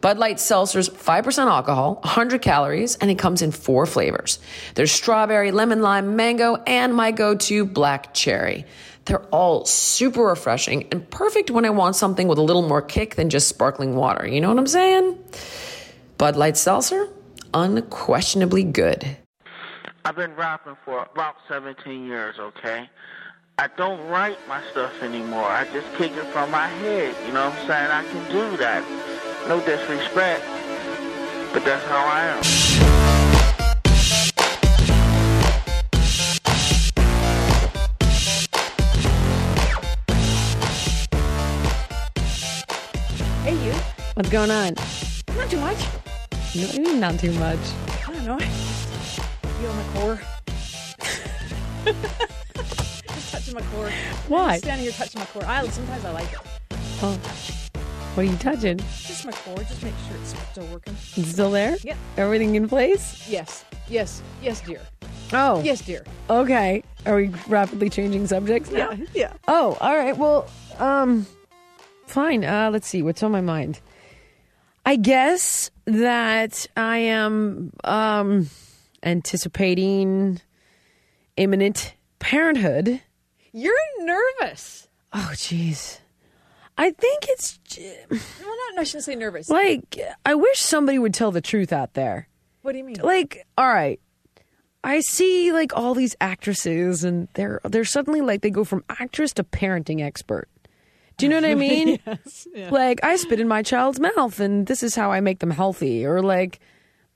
Bud Light Seltzer's 5% alcohol, 100 calories, and it comes in four flavors. There's strawberry, lemon, lime, mango, and my go to black cherry. They're all super refreshing and perfect when I want something with a little more kick than just sparkling water. You know what I'm saying? Bud Light Seltzer, unquestionably good. I've been rapping for about 17 years, okay? I don't write my stuff anymore. I just kick it from my head. You know what I'm saying? I can do that. No disrespect, but that's how I am. Hey, you. What's going on? Not too much. No, not too much. I don't know. Feel my core. Just touching my core. Why? Just standing here touching my core. I sometimes I like it. Oh. What are you touching? Just my core. Just make sure it's still working. It's still there? Yep. Everything in place? Yes. Yes. Yes, dear. Oh. Yes, dear. Okay. Are we rapidly changing subjects now? Yeah. Yeah. Oh, all right. Well, um, fine. Uh, let's see. What's on my mind? I guess that I am um, anticipating imminent parenthood. You're nervous. Oh, jeez. I think it's Well, not. I shouldn't say nervous. like I wish somebody would tell the truth out there. What do you mean? like all right i see like all these actresses and they're they're suddenly like they go from actress to parenting expert do you know what i mean yes. Yeah. like i spit in my child's mouth and this is how i make them healthy or like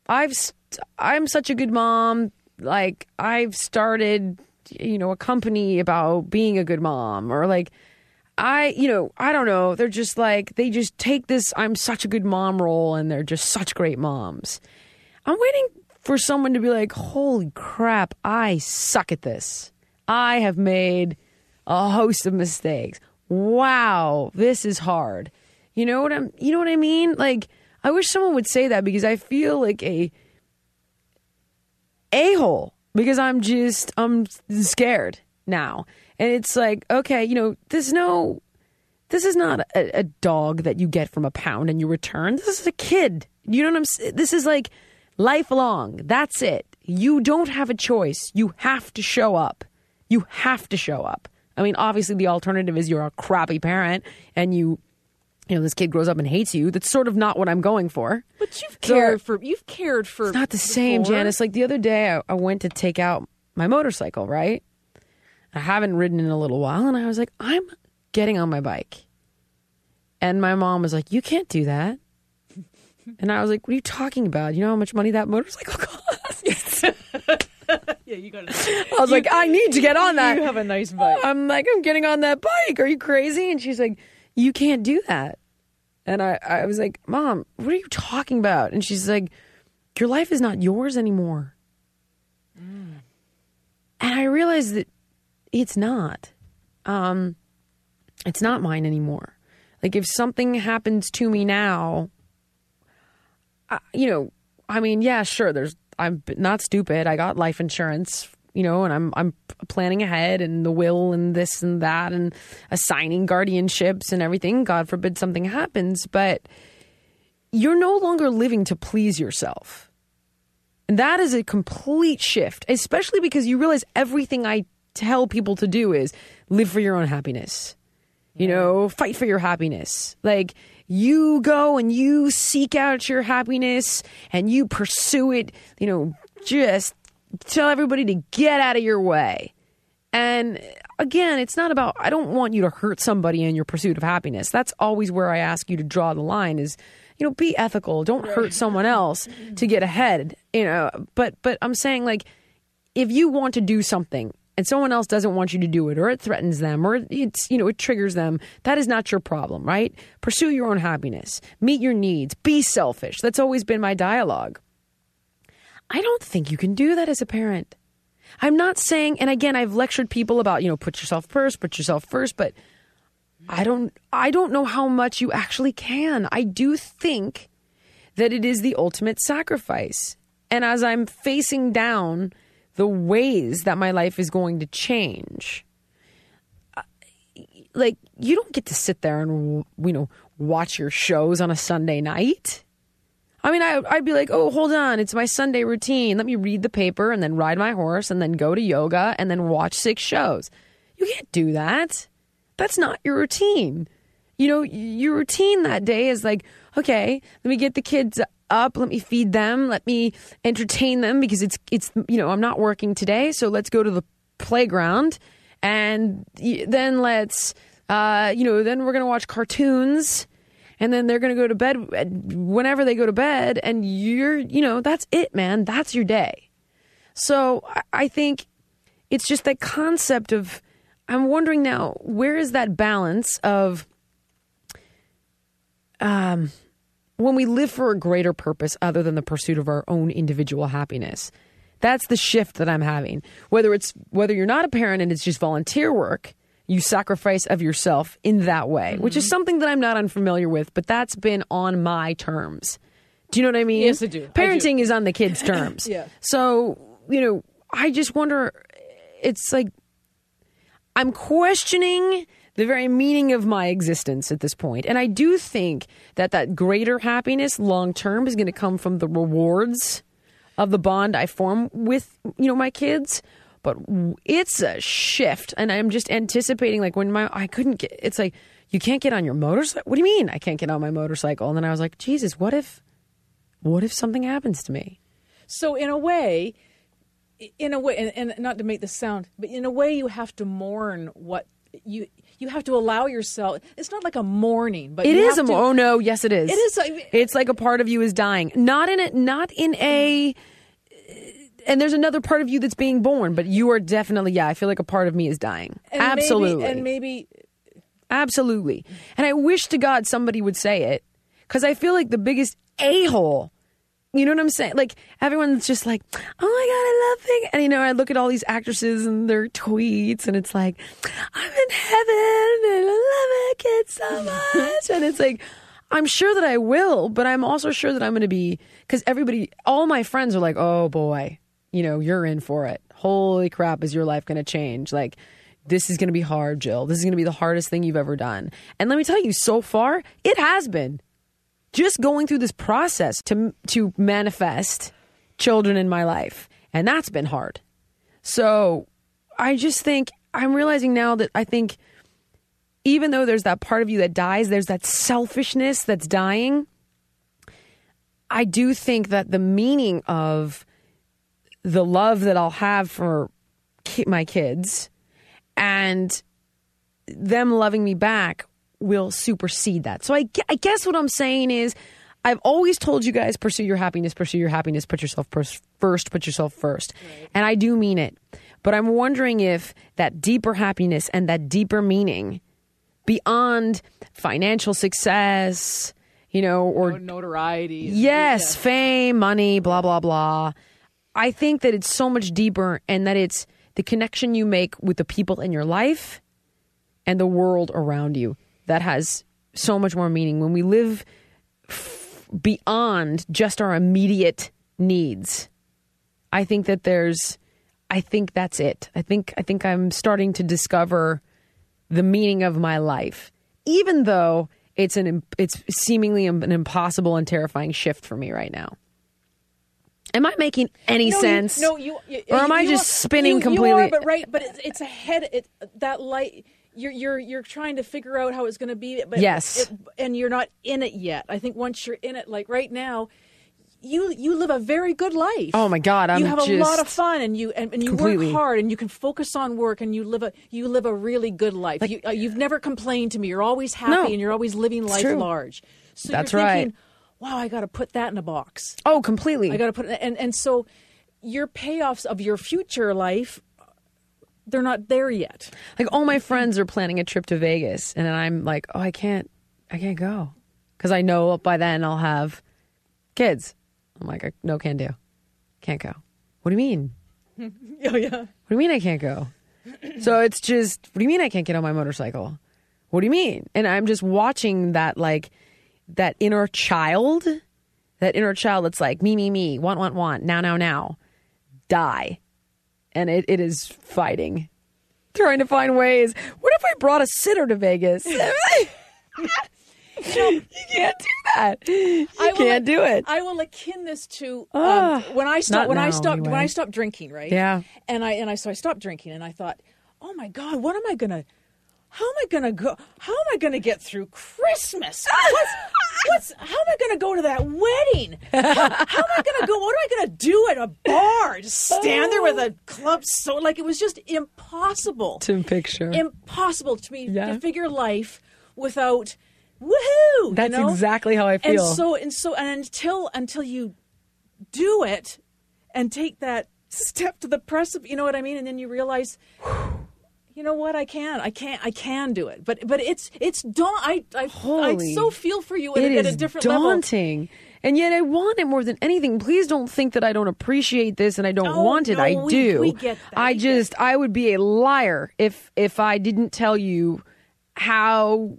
i've st- i'm such a good mom like i've started you know a company about being a good mom or like I, you know, I don't know. They're just like, they just take this I'm such a good mom role and they're just such great moms. I'm waiting for someone to be like, holy crap, I suck at this. I have made a host of mistakes. Wow, this is hard. You know what I'm you know what I mean? Like I wish someone would say that because I feel like a a-hole because I'm just I'm scared now. And it's like, okay, you know, there's no this is not a, a dog that you get from a pound and you return. This is a kid. You know what I'm saying? This is like lifelong. That's it. You don't have a choice. You have to show up. You have to show up. I mean, obviously, the alternative is you're a crappy parent and you, you know, this kid grows up and hates you. That's sort of not what I'm going for. But you've So- cared for. You've cared for. It's not the same. Janice. Like the other day, I, I went to take out my motorcycle, right? I haven't ridden in a little while, and I was like, I'm getting on my bike. And my mom was like, You can't do that. And I was like, What are you talking about? You know how much money that motorcycle costs? Yeah, you got it. I was like, I need to get on that. You have a nice bike. I'm like, I'm getting on that bike. Are you crazy? And she's like, You can't do that. And I, I was like, Mom, what are you talking about? And she's like, Your life is not yours anymore. Mm. And I realized that it's not. Um, it's not mine anymore. Like if something happens to me now, I, you know, I mean, yeah, sure. There's I'm not stupid. I got life insurance, you know, and I'm I'm planning ahead and the will and this and that and assigning guardianships and everything. God forbid something happens, but you're no longer living to please yourself. And that is a complete shift, especially because you realize everything I tell people to do is live for your own happiness. You know, fight for your happiness. Like you go and you seek out your happiness and you pursue it, you know, just tell everybody to get out of your way. And again, it's not about I don't want you to hurt somebody in your pursuit of happiness. That's always where I ask you to draw the line is, you know, be ethical. Don't hurt someone else to get ahead, you know. But but I'm saying like if you want to do something and someone else doesn't want you to do it or it threatens them or it's you know it triggers them that is not your problem right pursue your own happiness meet your needs be selfish that's always been my dialogue I don't think you can do that as a parent. I'm not saying, and again, I've lectured people about, you know, put yourself first, put yourself first, but I don't, I don't know how much you actually can. I do think that it is the ultimate sacrifice. And as I'm facing down the ways that my life is going to change, uh, like you don't get to sit there and you know watch your shows on a Sunday night. I mean, I, I'd be like, oh, hold on, it's my Sunday routine. Let me read the paper and then ride my horse and then go to yoga and then watch six shows. You can't do that. That's not your routine. You know, your routine that day is like, okay, let me get the kids up, let me feed them, let me entertain them because it's it's you know, I'm not working today, so let's go to the playground and then let's uh, you know, then we're to watch cartoons and then they're to go to bed whenever they go to bed and you're you know that's it man. That's your day. So i think it's just that concept of i'm wondering now where is that balance of um when we live for a greater purpose other than the pursuit of our own individual happiness that's the shift that i'm having whether it's whether you're not a parent and it's just volunteer work you sacrifice of yourself in that way which is mm-hmm. something that i'm not unfamiliar with but that's been on my terms do you know what i mean Yes, I do. I do. parenting is on the kids terms Yeah. so you know i just wonder it's like I'm questioning the very meaning of my existence at this point. And I do think that that greater happiness long term is going to come from the rewards of the bond I form with, you know, my kids. But it's a shift and I'm just anticipating like when my I couldn't get it's like you can't get on your motorcycle. What do you mean I can't get on my motorcycle? And then I was like, "Jesus, what if what if something happens to me?" So in a way, in a way, and, and not to make this sound, but in a way, you have to mourn what you you have to allow yourself. It's not like a mourning, but It is a to- oh no, yes it is. It is like- it's like a part of you is dying. Not in it. not in a and there's another part of you that's being born, but you are definitely yeah, I feel like a part of me is dying. and Absolutely. maybe, and maybe Absolutely. And I wish to God somebody would say it cuz I feel like the biggest a-hole you know what I'm saying? Like everyone's just like, "Oh my god, I love thing," and you know, I look at all these actresses and their tweets, and it's like, "I'm in heaven and I love it kids so much," and it's like, I'm sure that I will, but I'm also sure that I'm going to be because everybody, all my friends are like, "Oh boy, you know, you're in for it. Holy crap, is your life going to change?" Like. This is going to be hard, Jill. This is going to be the hardest thing you've ever done. And let me tell you, so far, it has been just going through this process to to manifest children in my life. And that's been hard. So i just think i'm realizing now that i think even though there's that part of you that dies there's that selfishness that's dying. I do think that the meaning of the love that i'll have for my kids and them loving me back will supersede that. So I, I guess what I'm saying is I've always told you guys pursue your happiness, pursue your happiness, put yourself first, put yourself first. And I do mean it. But I'm wondering if that deeper happiness and that deeper meaning beyond financial success, you know, or notoriety. Yes, fame, money, blah, blah, blah. I think that it's so much deeper and that it's the connection you make with the people in your life and the world around you that has so much more meaning. When we live f- beyond just our immediate needs, I think that there's, I think that's it. I think, I think I'm starting to discover the meaning of my life, even though it's an it's seemingly an impossible and terrifying shift for me right now. Am I making any No, you- sense? no, you, you- or am you- I just are- spinning you- completely? You are, but right, but it's, it's a head. It, that light. You're you're you're trying to figure out how it's going to be. But Yes. it, and you're not in it yet. I think once you're in it, like right now, you you live a very good life. Oh, my God, I'm you have a lot of fun, and you and, and you Completely. work hard, and you can focus on work, and you live a you live a really good life. you, uh, you've never complained to me. You're always happy, No. and you're always living life true. large. So That's you're right. Wow, I got to put that in a box. oh, completely. I got to put it, and and so your payoffs of your future life, they're not there yet. like all my friends are planning a trip to Vegas, and then I'm like, oh, I can't, I can't go because I know by then I'll have kids. I'm like, no, can do. Can't go. What do you mean? Oh yeah. What do you mean I can't go? so it's just, what do you mean I can't get on my motorcycle? What do you mean? And I'm just watching that, like, that inner child, that inner child that's like, me, me, me, want, want, want, now, now, now, die. And it, it is fighting, trying to find ways. What if I brought a sitter to Vegas? you can't do that. You I can't do it. I will akin this to um, Ah, when I stopped when I now, stopped when. I stopped drinking, right? Yeah. And I and I so I stopped drinking, and I thought, oh my god, what am I gonna? How am I gonna go? How am I gonna get through Christmas? What's, what's how am I gonna go to that wedding? How, how am I gonna go? What am I gonna do at a bar? Just stand there with a club so like it was just impossible to picture. impossible to me Yeah. to figure life without woohoo. That's you know? exactly how I feel. And so and so and until until you do it and take that step to the precipice, you know what I mean, and then you realize. You know what? I can. I can. I can do it. But but it's it's da- I I, I so feel for you at, It a- at a different level. daunting. And yet I want it more than anything. Please don't think that I don't appreciate this and I don't Oh, want it. no, I we- do. we get that. I just I would be a liar if if I didn't tell you how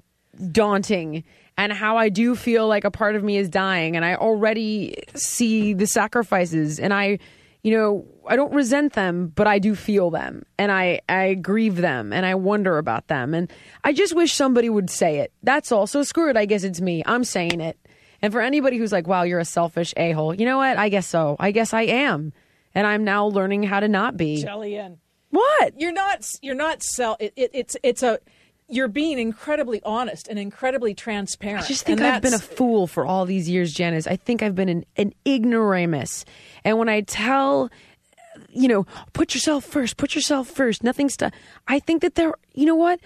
daunting and how I do feel like a part of me is dying and I already see the sacrifices and I you know I don't resent them but I do feel them and I I grieve them and I wonder about them and I just wish somebody would say it. That's all. So screw it. I guess it's me. I'm saying it. And for anybody who's like wow you're a selfish a-hole you know what? I guess so. I guess I am. And I'm now learning how to not be. Jillian. what? You're not you're not sell it, it, it's it's a you're being incredibly honest and incredibly transparent I just think and I've been a fool for all these years, Janice. I think I've been an, an ignoramus. And when I tell, you know, put yourself first, put yourself first, nothing's done. I think that there, you know what?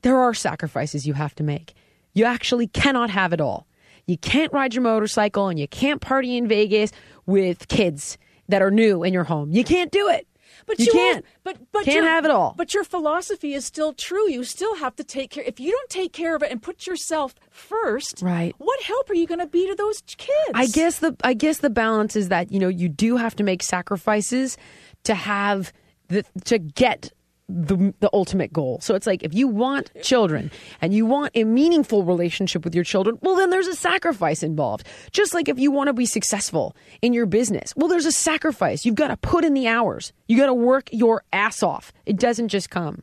There are sacrifices you have to make. You actually cannot have it all. You can't ride your motorcycle and you can't party in Vegas with kids that are new in your home. You can't do it. But you, you can't. but but can't your- have it all. but your philosophy is still true you still have to take care if you don't take care of it and put yourself first Right. what help are you going to be to those kids I guess the I guess the balance is that you know you do have to make sacrifices to have the to get the the ultimate goal. So it's like if you want children and you want a meaningful relationship with your children, well then there's a sacrifice involved. Just like if you want to be successful in your business, well there's a sacrifice. You've got to put in the hours. You got to work your ass off. It doesn't just come.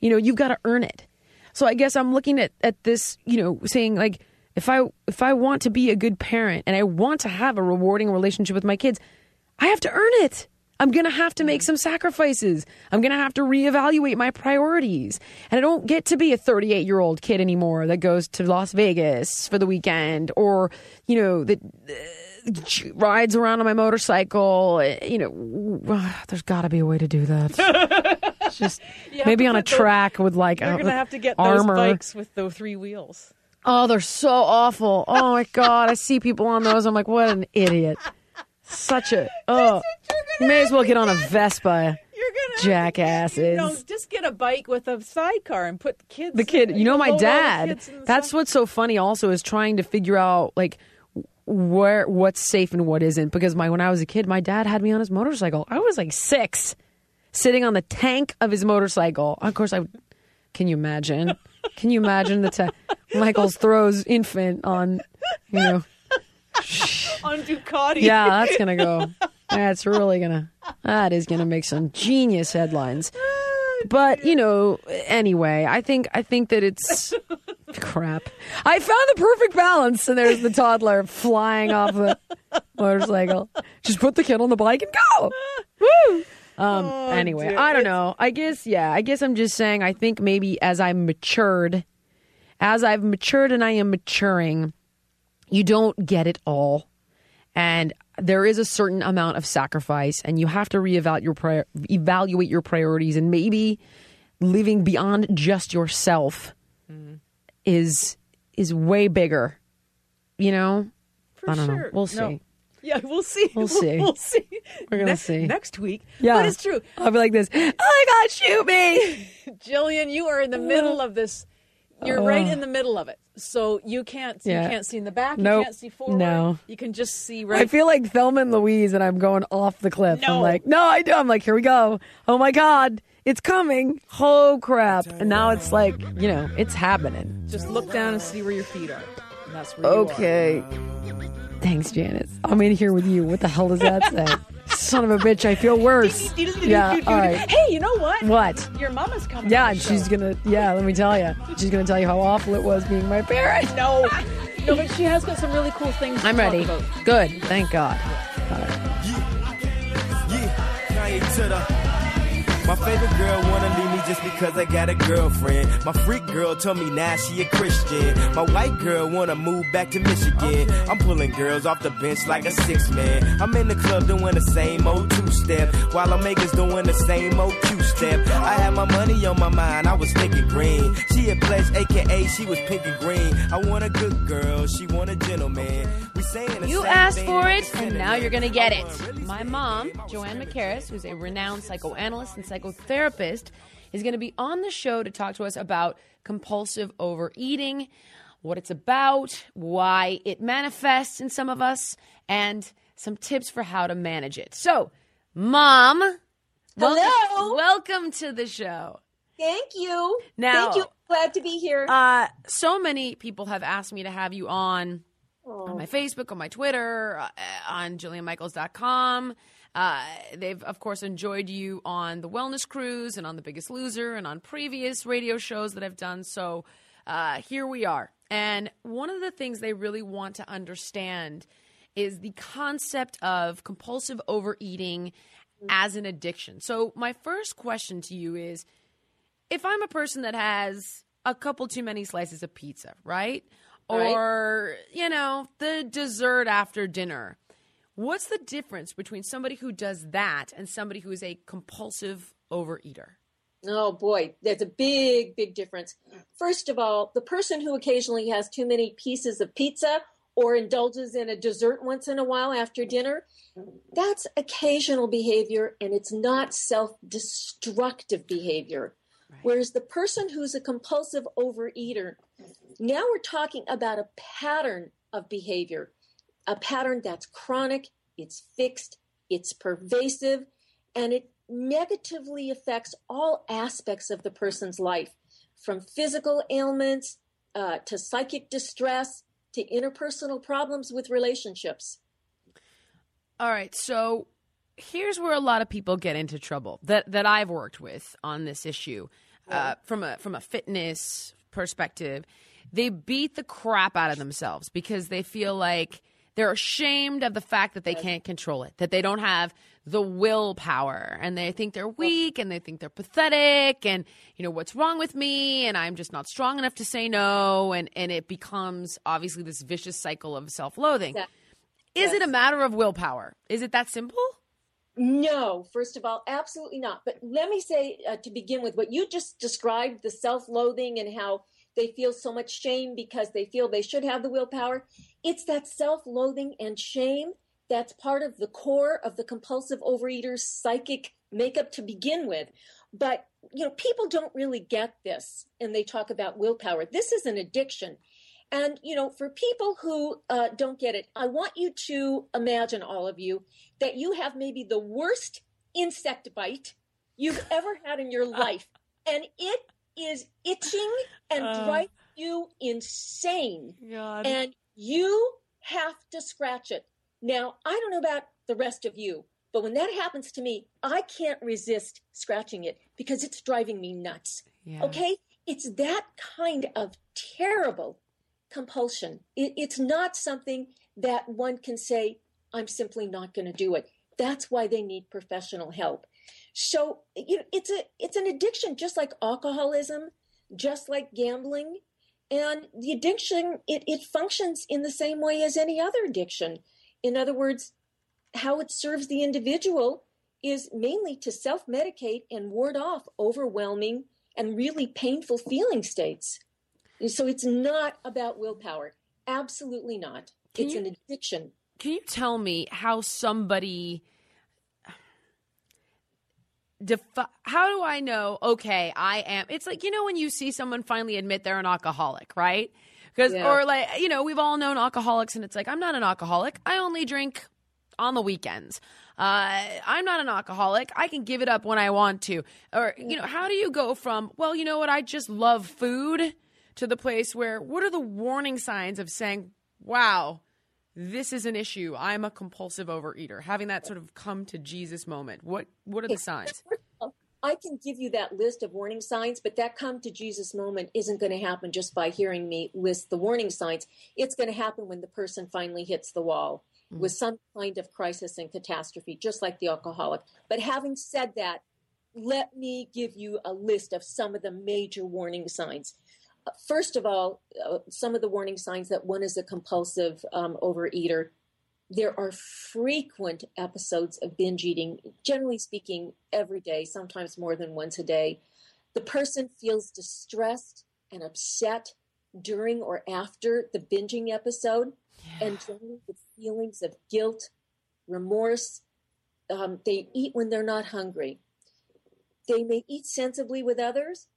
You know, you've got to earn it. So I guess I'm looking at, at this, you know, saying like if I if I want to be a good parent and I want to have a rewarding relationship with my kids, I have to earn it. I'm going to have to make mm. some sacrifices. I'm going to have to reevaluate my priorities. And I don't get to be a 38 year old kid anymore that goes to Las Vegas for the weekend or, you know, that uh, rides around on my motorcycle. Uh, you know, uh, there's got to be a way to do that. Just maybe on a track with like you're a, going to have to get armor. those bikes with the three wheels Oh, they're so awful. Oh my god, I see people on those. I'm like, what an idiot. Such a oh. You may as well get on a Vespa. you're to Jackasses. no just get a bike with a sidecar and put kids The kid, you know, my the dad. in the That's side- what's so funny. Also, is trying to figure out like where what's safe and what isn't. Because my when I was a kid, my dad had me on his motorcycle. I was like six, sitting on the tank of his motorcycle. Of course, I. Can you imagine? Can you imagine the ta- Michaels throws infant on, you know. On Ducati Yeah, that's gonna go. That's really gonna. That is gonna make some genius headlines. But you know, anyway, I think I think that it's crap. I found the perfect balance, and there's the toddler flying off the motorcycle. Just put the kid on the bike and go. Woo. Um. anyway, dear. I don't know. I guess yeah. I guess I'm just saying. I think maybe as I matured, as I've matured and I am maturing, you don't get it all and there is a certain amount of sacrifice and you have to reevaluate your pri- evaluate your priorities and maybe living beyond just yourself mm-hmm. is is way bigger you know For i don't know we'll No. see Yeah, we'll see. We'll see. We'll see. We're gonna Ne- see. next week. yeah but it's true. i'll be like this oh my god shoot me Jillian, you are in the middle uh. of this. You're right uh. in the middle of it. So you can't Yeah. you can't see in the back. Nope. You can't see forward. No. You can just see right. I feel like Thelma and Louise, and I'm going off the cliff. I'm No. like, no, I do. I'm like, here we go. Oh my god, it's coming. Oh crap! And now it's like, you know, it's happening. just look down and see where your feet are. And that's where. Okay. Thanks, Janice. I'm in here with you. What the hell does that say? Son of a bitch, I feel worse. Yeah. All right. Hey, you know what? What? Your mama's coming. Yeah, and she's gonna. Yeah, let me tell you. She's gonna tell you how awful it was being my parent. No, no, but she has got some really cool things. to I'm talk ready. about. Good. Thank God. Yeah, Kanye to the. My favorite girl wanna leave me just because I got a girlfriend. My freak girl told me now she a Christian. My white girl wanna move back to Michigan. I'm pulling girls off the bench like a six man. I'm in the club doing the same old two step, while I'm makers doing the same old two step. I had my money on my mind, I was thinking green. She a pledge, aka she was pink and green. I want a good girl, she want a gentleman. We saying You asked for it, and now you're to get it. My mom, Joanne McCarthy, who's a renowned psychoanalyst and psychotherapist, is going to be on the show to talk to us about compulsive overeating, what it's about, why it manifests in some of us, and some tips for how to manage it. So, Mom, welcome, Hello. welcome to the show. Thank you. Now- Thank you. Glad to be here. Uh, so many people have asked me to have you on on my Facebook, on my Twitter, uh, on JillianMichaels.com. Uh, they've, of course, enjoyed you on the Wellness Cruise and on The Biggest Loser and on previous radio shows that I've done. So uh, here we are. And one of the things they really want to understand is the concept of compulsive overeating as an addiction. So, my first question to you is if I'm a person that has a couple too many slices of pizza, right? Right. Or, you know, the dessert after dinner. What's the difference between somebody who does that and somebody who is a compulsive overeater? oh boy, there's a big, big difference. First of all, the person who occasionally has too many pieces of pizza or indulges in a dessert once in a while after dinner, that's occasional behavior and it's not self destructive behavior. Whereas the person who's a compulsive overeater, now we're talking about a pattern of behavior, a pattern that's chronic, it's fixed, it's pervasive, and it negatively affects all aspects of the person's life, from physical ailments uh, to psychic distress to interpersonal problems with relationships. All right, so here's where a lot of people get into trouble that that I've worked with on this issue uh, from a from a fitness perspective. They beat the crap out of themselves because they feel like they're ashamed of the fact that they can't control it, that they don't have the willpower, and they think they're weak and they think they're pathetic, and you know what's wrong with me, and I'm just not strong enough to say no, and and it becomes obviously this vicious cycle of self-loathing. Yeah. Is it a matter of willpower? Is it that simple? No, first of all, absolutely not. But let me say uh, to begin with, what you just described the self loathing and how they feel so much shame because they feel they should have the willpower. It's that self loathing and shame that's part of the core of the compulsive overeater's psychic makeup to begin with. But, you know, people don't really get this and they talk about willpower. This is an addiction. And, you know, for people who uh, don't get it, I want you to imagine, all of you, that you have maybe the worst insect bite you've ever had in your life. And it is itching and Uh. driving you insane. God. And you have to scratch it. Now, I don't know about the rest of you, but when that happens to me, I can't resist scratching it because it's driving me nuts. yeah. Okay? It's that kind of terrible compulsion. It, it's not something that one can say, I'm simply not going to do it. That's why they need professional help. So, you know, it's a it's an addiction just like alcoholism, just like gambling. And the addiction, it, it functions in the same way as any other addiction. In other words, how it serves the individual is mainly to self medicate and ward off overwhelming and really painful feeling states. So it's not about willpower. Absolutely not. Can it's you- an addiction. Can you tell me how somebody defi- how do I know okay, I am It's like you know when you see someone finally admit they're an alcoholic, right? Because Yeah. or like you know we've all known alcoholics, and it's like I'm not an alcoholic. I only drink on the weekends. Uh, I'm not an alcoholic. I can give it up when I want to. Or you know, how do you go from well, you know what, I just love food to the place where what are the warning signs of saying, wow, this is an issue. I'm a compulsive overeater. Having that sort of come to Jesus moment. What what are the signs? I can give you that list of warning signs, but that come to Jesus moment isn't going to happen just by hearing me list the warning signs. It's going to happen when the person finally hits the wall mm-hmm. with some kind of crisis and catastrophe, just like the alcoholic. But having said that, let me give you a list of some of the major warning signs. First of all, uh, some of the warning signs that one is a compulsive um, overeater. There are frequent episodes of binge eating, generally speaking, every day, sometimes more than once a day. The person feels distressed and upset during or after the binging episode, and generally with feelings of guilt, remorse. Um, they eat when they're not hungry. They may eat sensibly with others,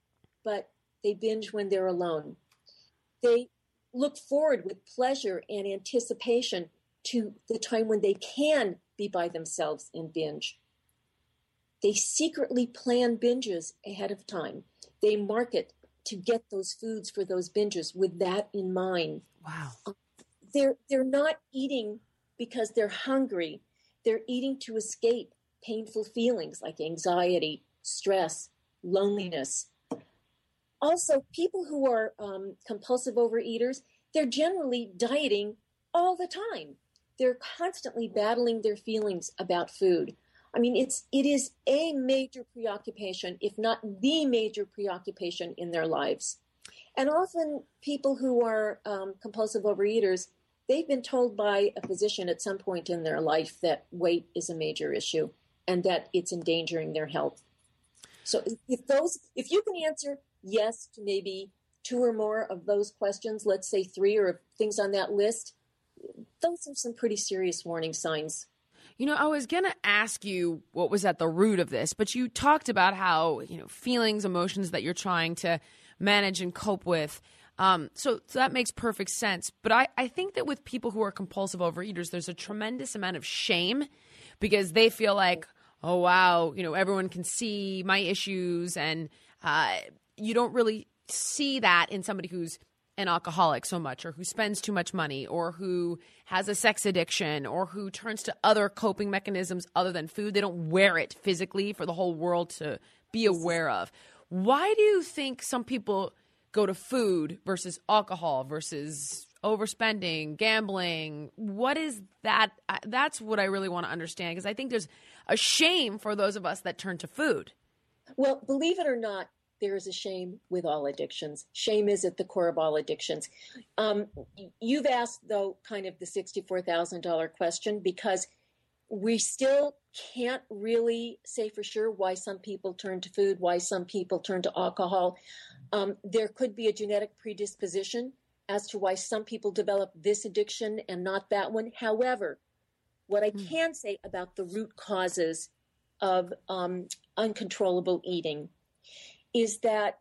but they binge when they're alone. They look forward with pleasure and anticipation to the time when they can be by themselves and binge. They secretly plan binges ahead of time. They market to get those foods for those binges with that in mind. Wow. Um, they're they're not eating because they're hungry. They're eating to escape painful feelings like anxiety, stress, loneliness. Also, people who are um, compulsive overeaters, they're generally dieting all the time. They're constantly battling their feelings about food. I mean, it's it is a major preoccupation, if not the major preoccupation in their lives. And often, people who are um, compulsive overeaters, they've been told by a physician at some point in their life that weight is a major issue and that it's endangering their health. So, if- those, if you can answer yes to maybe two or more of those questions, let's say three or things on that list, those are some pretty serious warning signs. You know, I was going to ask you what was at the root of this, but you talked about how, you know, feelings, emotions that you're trying to manage and cope with. Um, so, so that makes perfect sense. But I, I think that with people who are compulsive overeaters, there's a tremendous amount of shame because they feel like, oh, wow, you know, everyone can see my issues. And uh, you don't really see that in somebody who's an alcoholic so much or who spends too much money or who has a sex addiction or who turns to other coping mechanisms other than food. They don't wear it physically for the whole world to be aware of. Why do you think some people go to food versus alcohol versus overspending gambling? What is that? That's what i really want to understand because i think there's a shame for those of us that turn to food. Well, believe it or not, there is a shame with all addictions. Shame is at the core of all addictions. Um, you've asked, though, kind of the $64,000 question because we still can't really say for sure why some people turn to food, why some people turn to alcohol. Um, there could be a genetic predisposition as to why some people develop this addiction and not that one. However, what I can say about the root causes of um, uncontrollable eating is that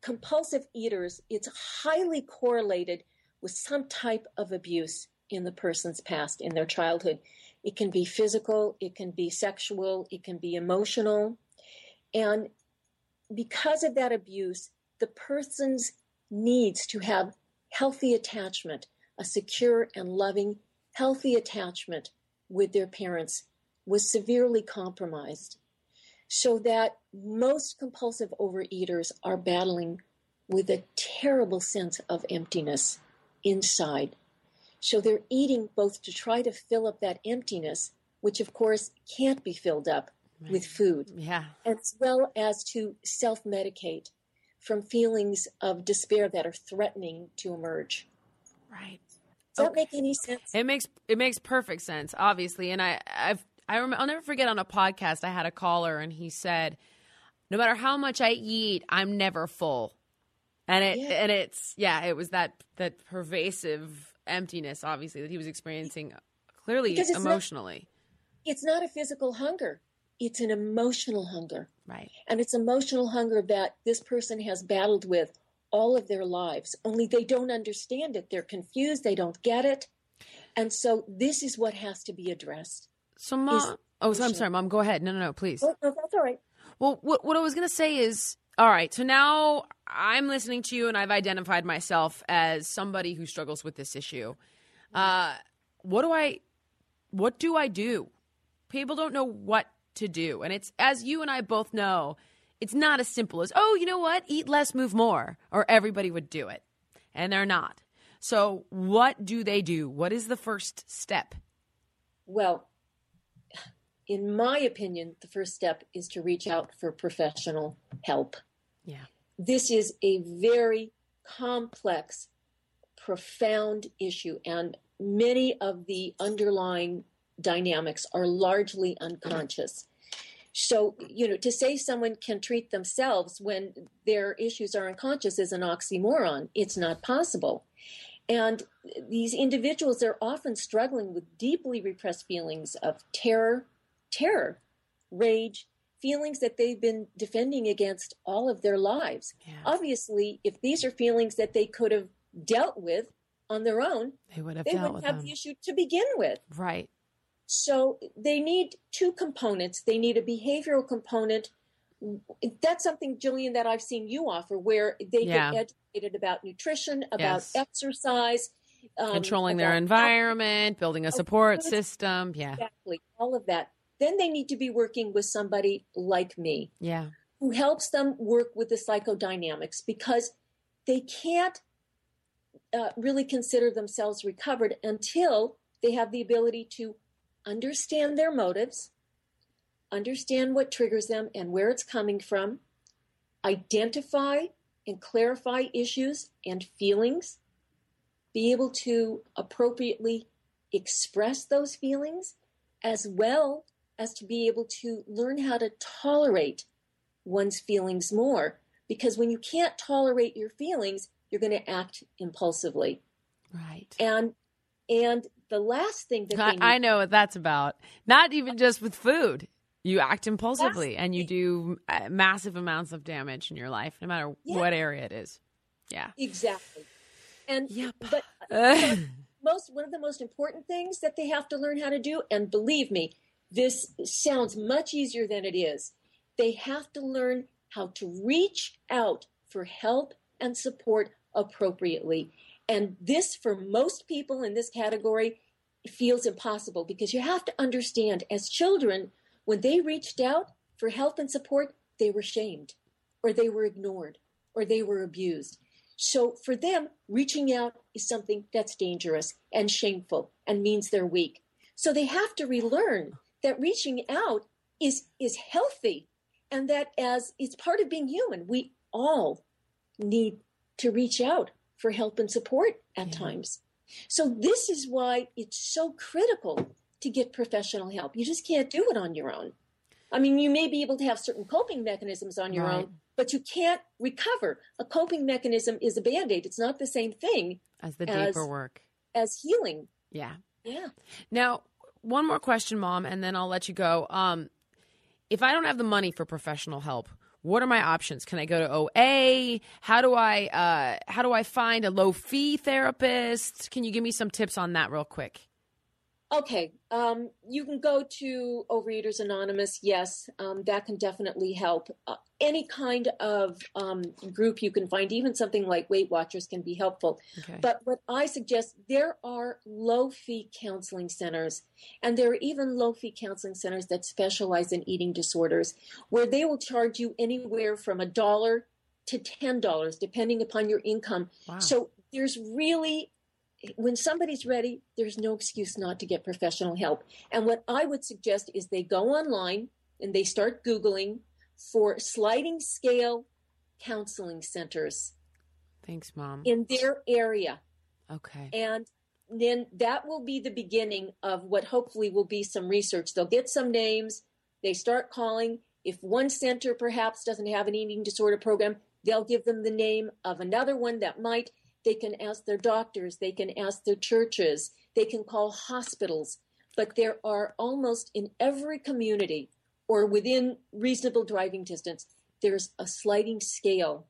compulsive eaters, it's highly correlated with some type of abuse in the person's past, in their childhood. It can be physical, it can be sexual, it can be emotional. And because of that abuse, the person's needs to have healthy attachment, a secure and loving, healthy attachment with their parents was severely compromised. So that most compulsive overeaters are battling with a terrible sense of emptiness inside. So they're eating both to try to fill up that emptiness, which of course can't be filled up with food, yeah as well as to self medicate from feelings of despair that are threatening to emerge. right Does that make any sense? It makes it makes perfect sense, obviously. And I I've I rem- I'll never forget on a podcast I had a caller and he said, "No matter how much I eat, I'm never full." And it Yeah. and it's yeah, it was that that pervasive emptiness, obviously, that he was experiencing clearly it's not- emotionally. It's not a physical hunger, it's an emotional hunger. right. And it's emotional hunger that this person has battled with all of their lives, only they don't understand it. They're confused, they don't get it. And so this is what has to be addressed. So, mom. Oh, so I'm sorry, mom. Go ahead. No, no, no, please. Oh, no, that's all right. Well, what what I was gonna say is, all right. So now I'm listening to you, and I've identified myself as somebody who struggles with this issue. Uh, what do I, what do I do? People don't know what to do, and it's as you and I both know, it's not as simple as oh, you know what, eat less, move more, or everybody would do it, and they're not. So, what do they do? What is the first step? Well, in my opinion, the first step is to reach out for professional help. Yeah. This is a very complex, profound issue, and many of the underlying dynamics are largely unconscious. So, you know, to say someone can treat themselves when their issues are unconscious is an oxymoron. It's not possible. And these individuals are often struggling with deeply repressed feelings of terror, terror, rage, feelings that they've been defending against all of their lives. Yeah. Obviously, if these are feelings that they could have dealt with on their own, They would have they dealt wouldn't with have them. the issue to begin with. Right. So they need two components. They need a behavioral component. That's something, Jillian, that I've seen you offer, where they Yeah. get educated about nutrition, about Yes. exercise, um, Controlling their environment, building a Oh, support system. Yeah. Exactly, all of that. Then they need to be working with somebody like me Yeah. who helps them work with the psychodynamics because they can't uh, really consider themselves recovered until they have the ability to understand their motives, understand what triggers them and where it's coming from, identify and clarify issues and feelings, be able to appropriately express those feelings, as well as to be able to learn how to tolerate one's feelings more. Because when you can't tolerate your feelings, you're going to act impulsively. Right. And and the last thing that I, need, I know what that's about. Not even just with food. You act impulsively and you do uh, massive amounts of damage in your life, no matter Yeah. what area it is. Yeah. exactly. And Yep. but Uh, most one of the most important things that they have to learn how to do and believe me this sounds much easier than it is. They have to learn how to reach out for help and support appropriately. And this for most people in this category feels impossible because you have to understand as children when they reached out for help and support they were shamed or they were ignored or they were abused. So for them, reaching out is something that's dangerous and shameful and means they're weak. So they have to relearn that reaching out is is healthy and that as it's part of being human, we all need to reach out for help and support at Yeah. times. So this is why it's so critical to get professional help. You just can't do it on your own. I mean, you may be able to have certain coping mechanisms on your Right. own, but you can't recover. A coping mechanism is a band aid. It's not the same thing as the as- work. as healing. Yeah. Yeah. Now, one more question, Mom, and then I'll let you go. Um, if I don't have the money for professional help, what are my options? Can I go to OA? How do I uh, how do I find a low fee therapist? Can you give me some tips on that real quick? Okay. Um, you can go to Overeaters Anonymous. Yes, um, that can definitely help. Uh, any kind of um, group you can find, even something like Weight Watchers, can be helpful. Okay. But what I suggest, there are low fee counseling centers, and there are even low fee counseling centers that specialize in eating disorders, where they will charge you anywhere from a dollar to ten dollars, depending upon your income. wow. So there's really, when somebody's ready, there's no excuse not to get professional help. And what I would suggest is they go online and they start Googling for sliding scale counseling centers Thanks, Mom. in their area. Okay. And then that will be the beginning of what hopefully will be some research. They'll get some names, they start calling. If one center perhaps doesn't have an eating disorder program, they'll give them the name of another one that might. They can ask their doctors, they can ask their churches, they can call hospitals. But there are almost in every community or within reasonable driving distance, there's a sliding scale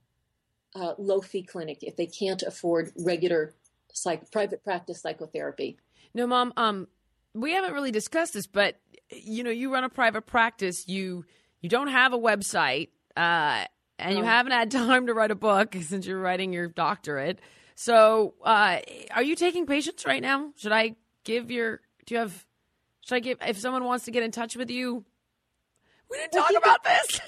uh, low fee clinic if they can't afford regular psych- private practice psychotherapy. No, mom. Um, we haven't really discussed this, but you know, you run a private practice. You you don't have a website, uh, and you haven't had time to write a book since you're writing your doctorate. So, uh, are you taking patients right now? Should I give your? Do you have? Should I give? If someone wants to get in touch with you, we didn't talk about this.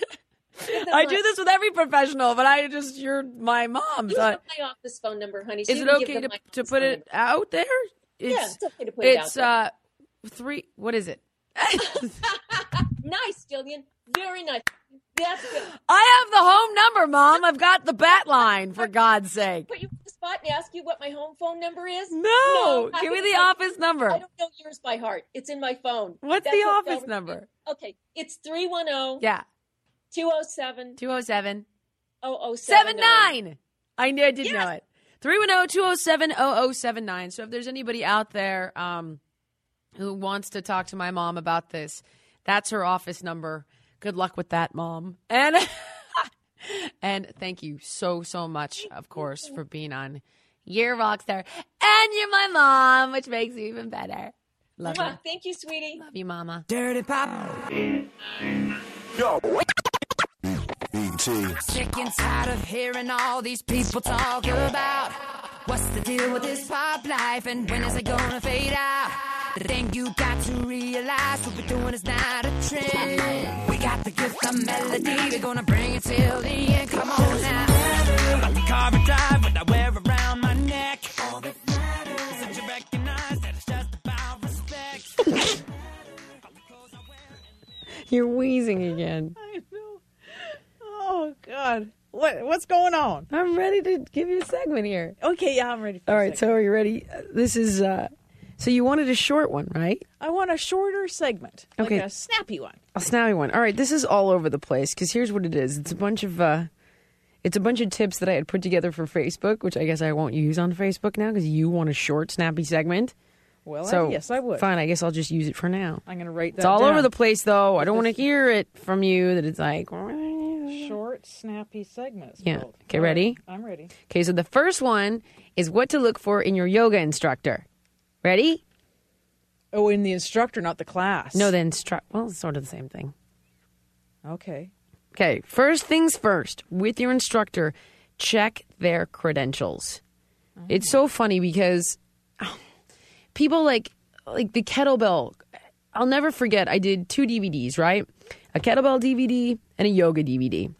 I do this with every professional, but I just you're my mom. You have my office phone number, honey. so is it okay to, to put it out there? It's, Yeah, it's okay to put it out it's uh three. What is it? Nice, Jillian. Very nice. That's good. I have the home number, Mom. I've got the bat line, for God's sake. Put you on the spot and ask you what my home phone number is? No, I give me the office number. I don't know yours by heart. It's in my phone. What's That's the what office number? Okay, it's 310 Yeah, 207 207 0079. I knew I did Yes. know it. 310 207 0079. So if there's anybody out there um, who wants to talk to my mom about this, that's her office number. Good luck with that, Mom. And. And thank you so, so much, of course, for being on Your Rockstar. And you're my mom, which makes you even better. Love you. Thank you, sweetie. Love you, Mama. Dirty Pop. Yo. Sick and tired of hearing all these people talk about what's the deal with this pop life and when is it gonna fade out? The thing you got to realize what we're doing is not a trend. We got the gift of melody, we're gonna bring it till the end. Come on now. Car and drive, what I wear around my neck. All that matters is that you recognize that it's just about respect. You're wheezing again. I know. Oh God, what what's going on? I'm ready to give you a segment here. Okay, yeah, I'm ready. For All a right, segment. so are you ready? Uh, This is, uh, so you wanted a short one, right? I want a shorter segment, Okay. like a snappy one. A snappy one. All right, this is all over the place because here's what it is. It's a bunch of uh it's a bunch of tips that I had put together for Facebook, which I guess I won't use on Facebook now because you want a short, snappy segment. Well, So I, yes, I would. Fine, I guess I'll just use it for now. I'm going to write that. It's all down. over the place, though. I don't want to hear it from you that it's like. short, snappy segments. Yeah. called. Okay, ready? I'm ready. Okay, so the first one is what to look for in your yoga instructor. Ready? Oh, in the instructor, not the class. No, the instruct. Well, it's sort of the same thing. Okay. Okay, first things first, with your instructor, check their credentials. It's so funny because oh, people like like the kettlebell. I'll never forget. I did two DVDs, right? A kettlebell DVD and a yoga DVD,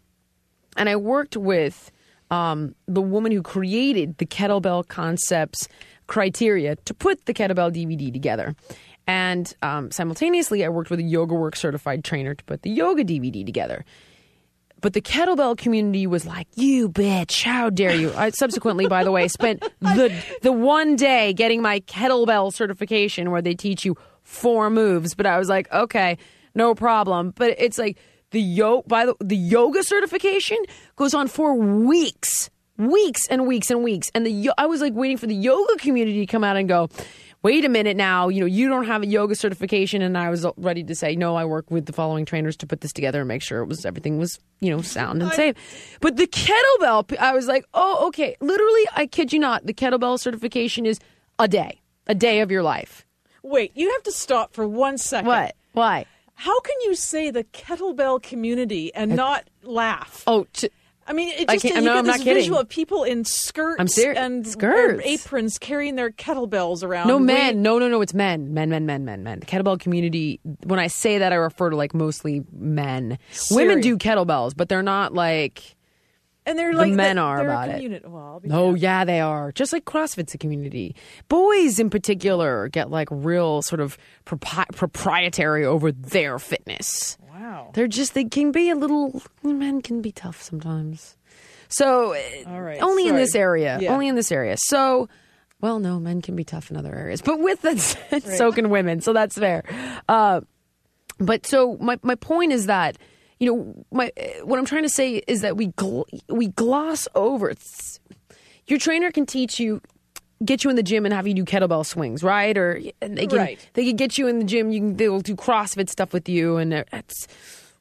and I worked with um, the woman who created the kettlebell concepts criteria to put the kettlebell DVD together. And um, simultaneously, I worked with a yoga work certified trainer to put the yoga DVD together. But the kettlebell community was like, "You bitch! How dare you!" I subsequently, by the way, spent the the one day getting my kettlebell certification where they teach you four moves. But I was like, "Okay, no problem." But it's like the yo by the the yoga certification goes on for weeks, weeks and weeks and weeks. And the I was like waiting for the yoga community to come out and go. Wait a minute now, you know, you don't have a yoga certification and I was ready to say, no, I work with the following trainers to put this together and make sure it was everything was, you know, sound and safe. But the kettlebell, I was like, oh, okay. Literally, I kid you not, the kettlebell certification is a day, a day of your life. Wait, you have to stop for one second. What? Why? How can you say the kettlebell community and not laugh? Oh, t- I mean, it I just can't- you get I'm this visual of people in skirts I'm serious. and Skirts. aprons carrying their kettlebells around. no men. No, no, no. It's men. Men, men, men, men, men. The kettlebell community, when I say that, I refer to like mostly men. Women do kettlebells, but they're not like. And they're the like men the- are they're a about it. Well, Oh yeah, they are. Just like CrossFit's a community. Boys in particular get like real sort of propri- proprietary over their fitness. Wow. They're just they can be a little men can be tough sometimes. So All right, only in this area. Yeah. Only in this area. So well, no, men can be tough in other areas, but with that said, so can women. So that's fair. Uh, but so my my point is that you know my what I'm trying to say is that we gl- we gloss over. It's, your trainer can teach you. Get you in the gym and have you do kettlebell swings, right? Or and they can Right. they can get you in the gym. You can they'll do CrossFit stuff with you, and it's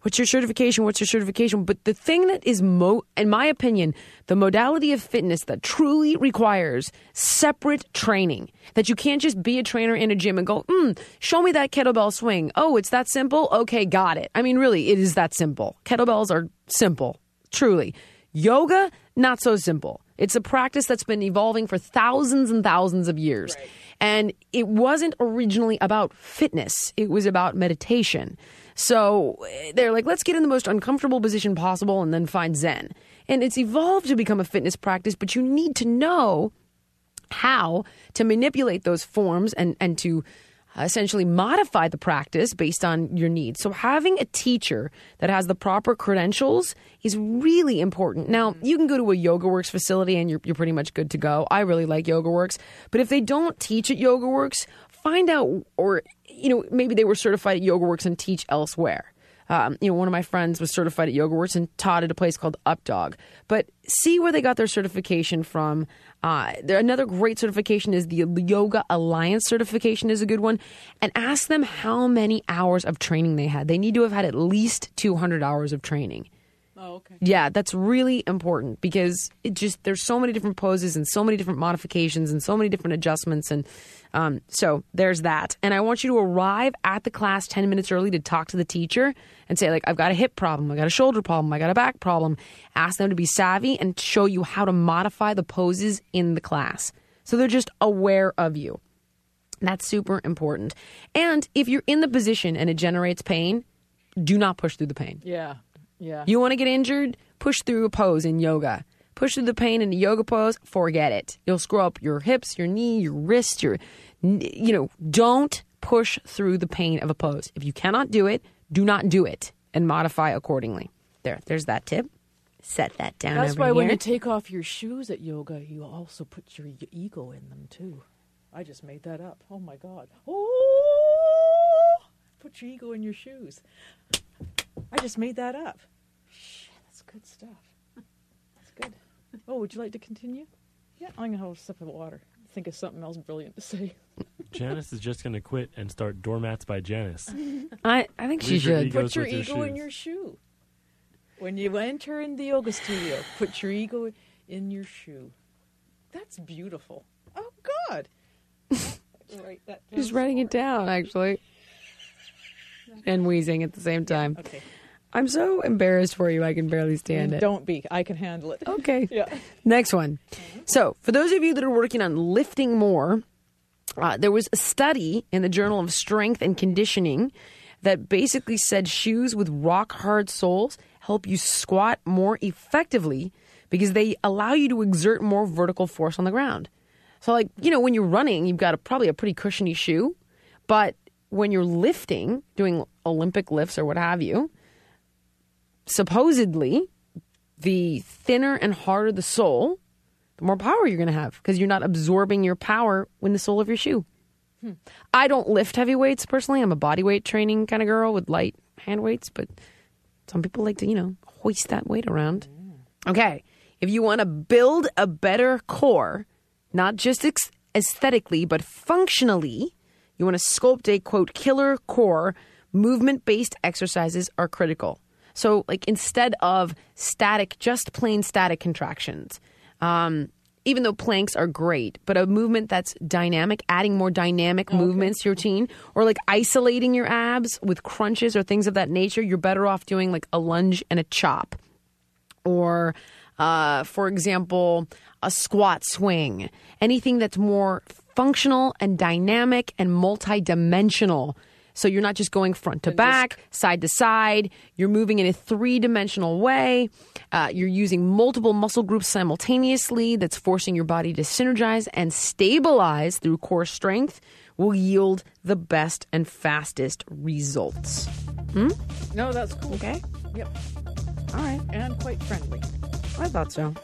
What's your certification? What's your certification? But the thing that is, mo- in my opinion, the modality of fitness that truly requires separate training, that you can't just be a trainer in a gym and go, mm, show me that kettlebell swing. Oh, it's that simple? Okay, got it. I mean, really, it is that simple. Kettlebells are simple, truly. Yoga, not so simple. It's a practice that's been evolving for thousands and thousands of years. And it wasn't originally about fitness, it was about meditation. So eh, they're like, let's get in the most uncomfortable position possible and then find Zen. And it's evolved to become a fitness practice, but you need to know how to manipulate those forms and, and to essentially modify the practice based on your needs. So having a teacher that has the proper credentials is really important. Now, you can go to a YogaWorks facility and you're, you're pretty much good to go. I really like YogaWorks, but if they don't teach at YogaWorks, find out or you know maybe they were certified at YogaWorks and teach elsewhere. Um, you know, one of my friends was certified at YogaWorks and taught at a place called Updog. But see where they got their certification from. Uh, there, another great certification is the Yoga Alliance certification is a good one. And ask them how many hours of training they had. They need to have had at least 200 hours of training. Oh, okay. Yeah, that's really important because it just there's so many different poses and so many different modifications and so many different adjustments and um, so there's that. And I want you to arrive at the class 10 minutes early to talk to the teacher and say like I've got a hip problem, I got a shoulder problem, I got a back problem. Ask them to be savvy and show you how to modify the poses in the class. So they're just aware of you. That's super important. And if you're in the position and it generates pain, do not push through the pain. Yeah. Yeah. You want to get injured? Push through a pose in yoga. Push through the pain in a yoga pose. Forget it. You'll screw up your hips, your knee, your wrist, your, you know, don't push through the pain of a pose. If you cannot do it, do not do it and modify accordingly. There, there's that tip. Set that down. That's why when you take off your shoes at yoga, you also put your ego in them too. I just made that up. Oh my god. Oh, put your ego in your shoes. I just made that up. Shit, that's good stuff. That's good. Oh, would you like to continue? Yeah, I'm gonna have a sip of water. Think of something else brilliant to say. Janice is just going to quit and start doormats by Janice. I, I think she Leave your should. Put Goes your with your ego in shoes. your shoe. When you enter in the yoga studio, put your ego in your shoe. That's beautiful. Oh God. Write that down. Just writing it down, actually. And wheezing at the same time. Okay. I'm so embarrassed for you, I can barely stand it. Don't be. I can handle it. Okay. Yeah. Next one. So, for those of you that are working on lifting more, uh, there was a study in the Journal of Strength and Conditioning that basically said shoes with rock hard soles help you squat more effectively because they allow you to exert more vertical force on the ground. So, like, you know, when you're running, you've got a, probably a pretty cushiony shoe, but when you're lifting, doing Olympic lifts or what have you, supposedly the thinner and harder the sole, the more power you're going to have because you're not absorbing your power in the sole of your shoe. Hmm. I don't lift heavy weights personally. I'm a body weight training kind of girl with light hand weights, but some people like to, you know, hoist that weight around. Okay. If you want to build a better core, not just ex- aesthetically, but functionally, you want to sculpt a quote killer core, movement based exercises are critical. So, like instead of static, just plain static contractions, um, even though planks are great, but a movement that's dynamic, adding more dynamic movements to your routine, or like isolating your abs with crunches or things of that nature, you're better off doing like a lunge and a chop or uh, for example, a squat swing, anything that's more functional and dynamic and multidimensional. So you're not just going front to back, side to side. You're moving in a three dimensional way. Uh, you're using multiple muscle groups simultaneously. That's forcing your body to synergize and stabilize through core strength. Will yield the best and fastest results. Hmm? No, that's cool. Okay. Yep. All right. And quite friendly. I thought so.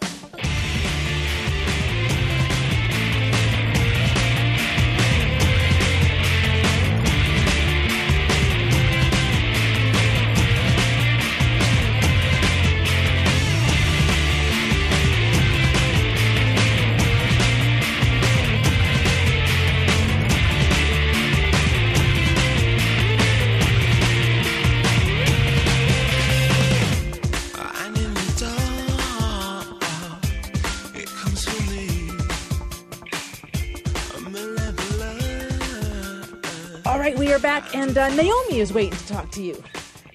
Right, we are back, and uh, Naomi is waiting to talk to you.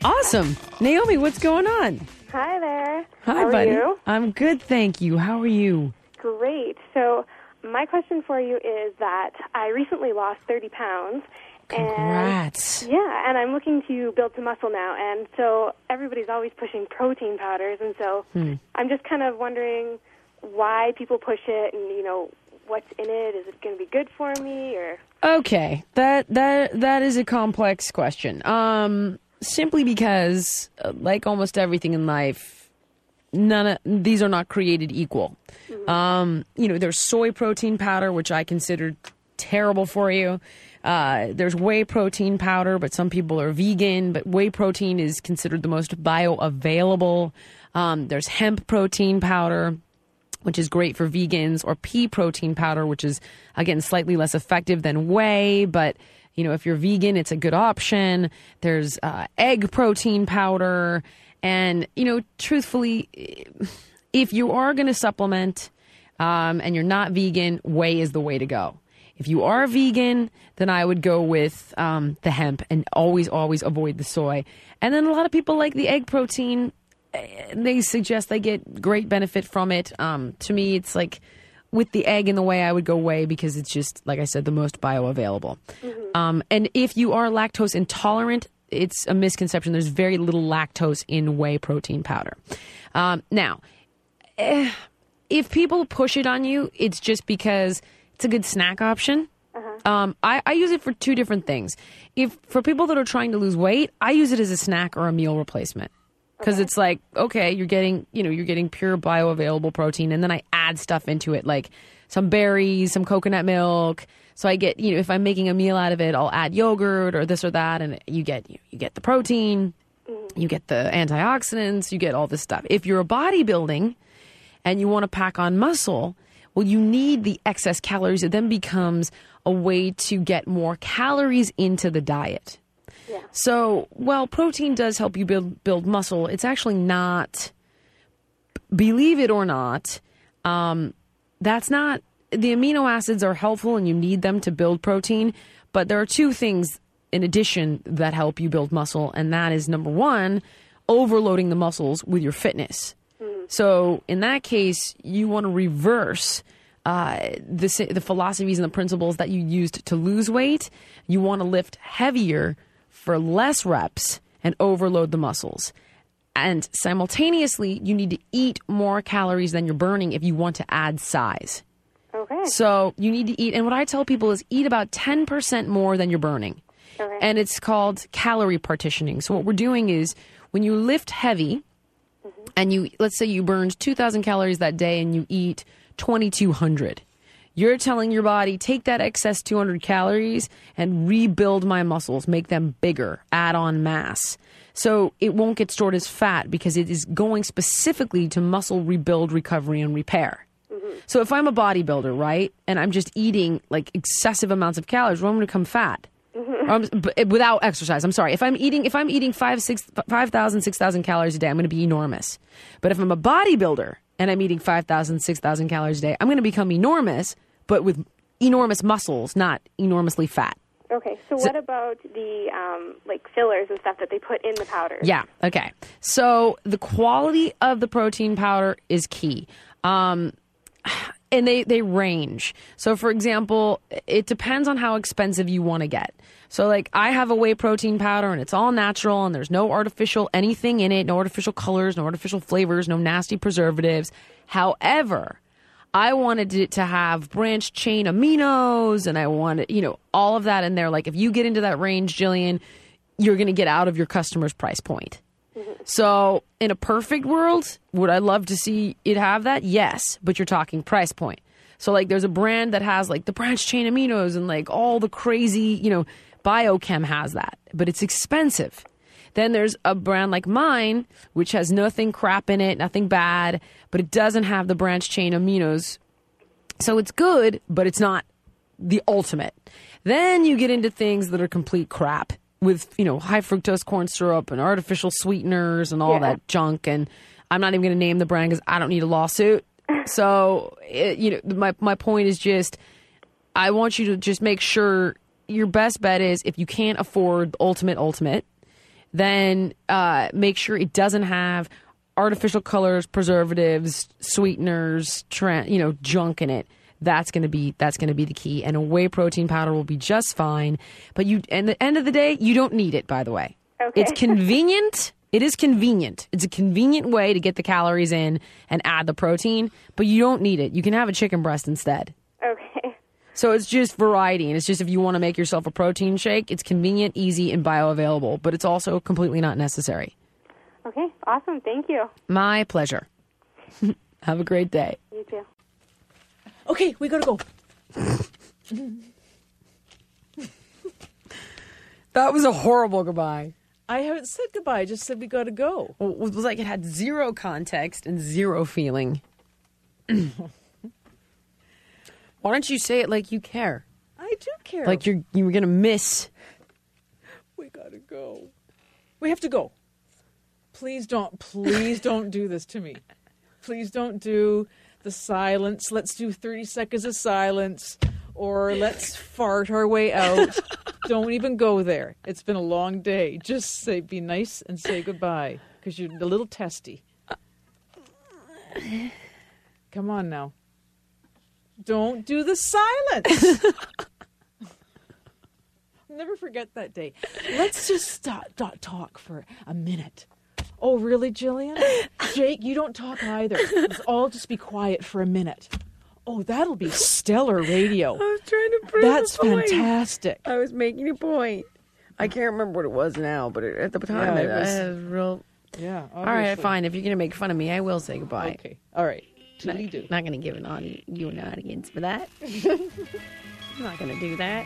Awesome. Naomi, what's going on? Hi there. Hi, How are buddy. you? I'm good, thank you. How are you? Great. So, my question for you is that I recently lost 30 pounds. Congrats. And, yeah, and I'm looking to build some muscle now. And so everybody's always pushing protein powders. And so Hmm. I'm just kind of wondering why people push it and, you know, what's in it. Is it going to be good for me or. Okay, that that that is a complex question. Um, simply because, uh, like almost everything in life, none of these are not created equal. Um, you know, there's soy protein powder, which I consider terrible for you. Uh, there's whey protein powder, but some people are vegan. But whey protein is considered the most bioavailable. Um, there's hemp protein powder which is great for vegans, or pea protein powder, which is again slightly less effective than whey, but you know if you're vegan, it's a good option. There's uh, egg protein powder, and you know truthfully, if you are going to supplement um, and you're not vegan, whey is the way to go. If you are vegan, then I would go with um, the hemp and always, always avoid the soy. And then a lot of people like the egg protein they suggest they get great benefit from it. Um, to me, it's like with the egg in the way, I would go whey because it's just, like I said, the most bioavailable. Um, and if you are lactose intolerant, it's a misconception. There's very little lactose in whey protein powder. Um, now, eh, if people push it on you, it's just because it's a good snack option. Um, I, I use it for two different things. If for people that are trying to lose weight, I use it as a snack or a meal replacement because it's like okay, you're getting you know you're getting pure bioavailable protein, and then I add stuff into it like some berries, some coconut milk. So I get you know if I'm making a meal out of it, I'll add yogurt or this or that, and you get you, you get the protein, mm-hmm. you get the antioxidants, you get all this stuff. If you're a bodybuilding and you want to pack on muscle, well, you need the excess calories. It then becomes a way to get more calories into the diet. So, while protein does help you build build muscle, it's actually not. Believe it or not, um, that's not the amino acids are helpful and you need them to build protein. But there are two things in addition that help you build muscle, and that is number one, overloading the muscles with your fitness. So in that case, you want to reverse uh, the the philosophies and the principles that you used to lose weight. You want to lift heavier for less reps and overload the muscles. And simultaneously, you need to eat more calories than you're burning if you want to add size. Okay. So you need to eat, and what I tell people is eat about 10% more than you're burning. Okay. And it's called calorie partitioning. So what we're doing is when you lift heavy, mm-hmm. and you let's say you burned 2000 calories that day and you eat 2200 you're telling your body take that excess 200 calories and rebuild my muscles make them bigger add on mass so it won't get stored as fat because it is going specifically to muscle rebuild recovery and repair mm-hmm. so if i'm a bodybuilder right and i'm just eating like excessive amounts of calories well mm-hmm. i'm going to become fat without exercise. I'm sorry. If I'm eating, if I'm eating five, six, five thousand, six thousand calories a day, I'm going to be enormous. But if I'm a bodybuilder and I'm eating 5,000, 6,000 calories a day, I'm going to become enormous, but with enormous muscles, not enormously fat. Okay. So, what about the um, like fillers and stuff that they put in the powders? Yeah. Okay. So the quality of the protein powder is key. Um, and they, they range. So, for example, it depends on how expensive you want to get. So, like, I have a whey protein powder and it's all natural and there's no artificial anything in it, no artificial colors, no artificial flavors, no nasty preservatives. However, I wanted it to have branched chain aminos and I wanted, you know, all of that in there. Like, if you get into that range, Jillian, you're going to get out of your customer's price point. Mm-hmm. So, in a perfect world, would I love to see it have that? Yes, but you're talking price point. So, like, there's a brand that has like the branched chain aminos and like all the crazy, you know, Biochem has that, but it's expensive. Then there's a brand like mine, which has nothing crap in it, nothing bad, but it doesn't have the branch chain aminos. So it's good, but it's not the ultimate. Then you get into things that are complete crap with, you know, high fructose corn syrup and artificial sweeteners and all Yeah. that junk. And I'm not even going to name the brand because I don't need a lawsuit. So, it, you know, my, my point is just I want you to just make sure your best bet is if you can't afford ultimate ultimate, then uh, make sure it doesn't have artificial colors, preservatives, sweeteners, tra- you know, junk in it. That's gonna be that's gonna be the key, and a whey protein powder will be just fine. But you, at the end of the day, you don't need it. By the way, Okay. it's convenient. It is convenient. It's a convenient way to get the calories in and add the protein, but you don't need it. You can have a chicken breast instead. Okay. So it's just variety, and it's just if you want to make yourself a protein shake, it's convenient, easy, and bioavailable, but it's also completely not necessary. Okay. Awesome. Thank you. My pleasure. Have a great day. You too. Okay, we gotta go. That was a horrible goodbye. I haven't said goodbye. I just said we gotta go. It was like it had zero context and zero feeling. Why don't you say it like you care? I do care. Like you're you were gonna miss. we gotta go. We have to go. Please don't. Please don't do this to me. Please don't do the silence. Let's do thirty seconds of silence, or let's fart our way out. don't even go there. It's been a long day. Just say, be nice and say goodbye, because you're a little testy. Come on now. Don't do the silence. I'll Never forget that day. Let's just stop, stop talk for a minute. Oh, really, Jillian? Jake, you don't talk either. Let's all just be quiet for a minute. Oh, that'll be stellar radio. I was trying to prove That's fantastic. I was making a point. I can't remember what it was now, but at the time Yeah, it, was- real. Yeah. All right, fine. If you're gonna make fun of me, I will say goodbye. Okay. All right. Not, do. not gonna give an audi- you an audience for that. I'm not gonna do that.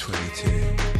1522